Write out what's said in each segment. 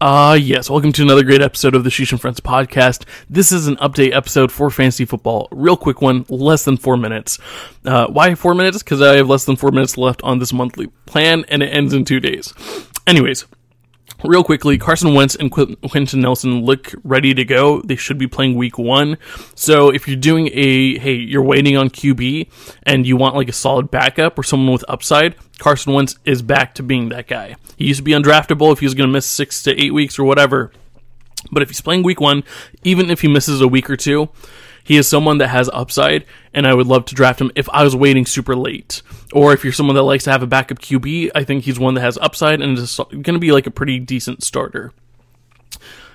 Ah, uh, yes. Welcome to another great episode of the Sheesh and Friends podcast. This is an update episode for fantasy football. Real quick one, less than four minutes. Uh, why four minutes? Because I have less than four minutes left on this monthly plan, and it ends in two days. Anyways, Real quickly, Carson Wentz and Qu- Quenton Nelson look ready to go. They should be playing week one. So if you're doing a, hey, you're waiting on QB and you want like a solid backup or someone with upside, Carson Wentz is back to being that guy. He used to be undraftable if he was going to miss six to eight weeks or whatever. But if he's playing week one, even if he misses a week or two, he is someone that has upside, and I would love to draft him if I was waiting super late. Or if you're someone that likes to have a backup QB, I think he's one that has upside and is going to be like a pretty decent starter.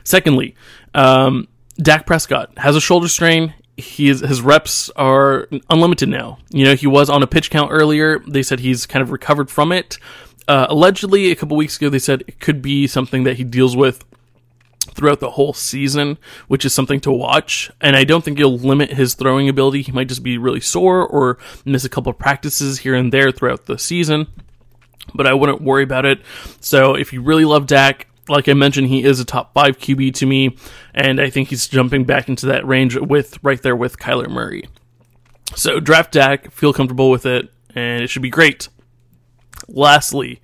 Secondly, um, Dak Prescott has a shoulder strain. He is, his reps are unlimited now. You know, he was on a pitch count earlier. They said he's kind of recovered from it. Uh, allegedly, a couple weeks ago, they said it could be something that he deals with throughout the whole season, which is something to watch. And I don't think he'll limit his throwing ability. He might just be really sore or miss a couple of practices here and there throughout the season. But I wouldn't worry about it. So if you really love Dak, like I mentioned, he is a top five QB to me, and I think he's jumping back into that range with right there with Kyler Murray. So draft Dak, feel comfortable with it, and it should be great. Lastly,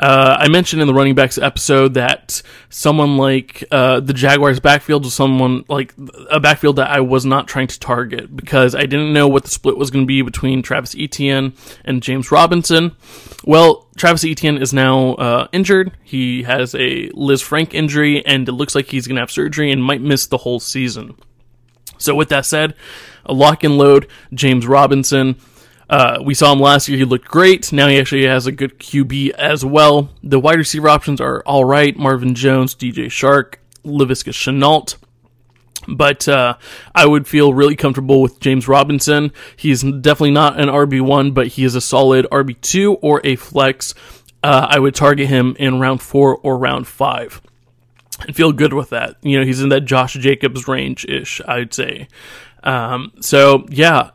uh, I mentioned in the running backs episode that someone like uh, the Jaguars backfield was someone like a backfield that I was not trying to target because I didn't know what the split was going to be between Travis Etienne and James Robinson. Well, Travis Etienne is now uh, injured. He has a Lisfranc injury, and it looks like he's going to have surgery and might miss the whole season. So, with that said, a lock and load James Robinson. Uh, we saw him last year. He looked great. Now he actually has a good QB as well. The wide receiver options are all right. Marvin Jones, DJ Chark, Laviska Shenault. But uh, I would feel really comfortable with James Robinson. He's definitely not an RB1, but he is a solid RB2 or a flex. Uh, I would target him in round four or round five and feel good with that. You know, he's in that Josh Jacobs range ish, I'd say. Um, so, yeah,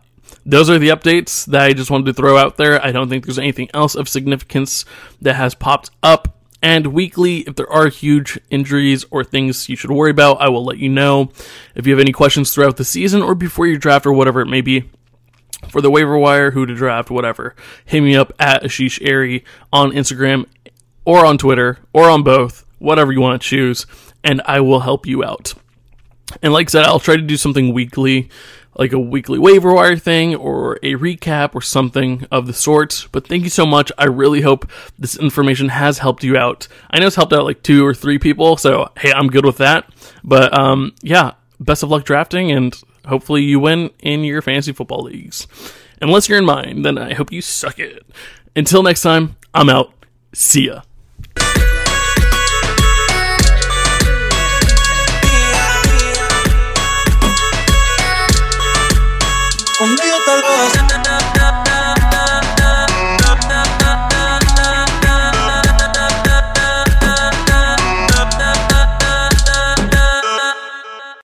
those are the updates that I just wanted to throw out there. I don't think there's anything else of significance that has popped up. And weekly, if there are huge injuries or things you should worry about, I will let you know. If you have any questions throughout the season or before your draft or whatever it may be, for the waiver wire, who to draft, whatever, hit me up at Ashish Airy on Instagram or on Twitter or on both, whatever you want to choose, and I will help you out. And like I said, I'll try to do something weekly like a weekly waiver wire thing or a recap or something of the sort. But thank you so much. I really hope this information has helped you out. I know it's helped out like two or three people, so hey, I'm good with that. But um, yeah, best of luck drafting, and hopefully you win in your fantasy football leagues. Unless you're in mine, then I hope you suck it. Until next time, I'm out. See ya.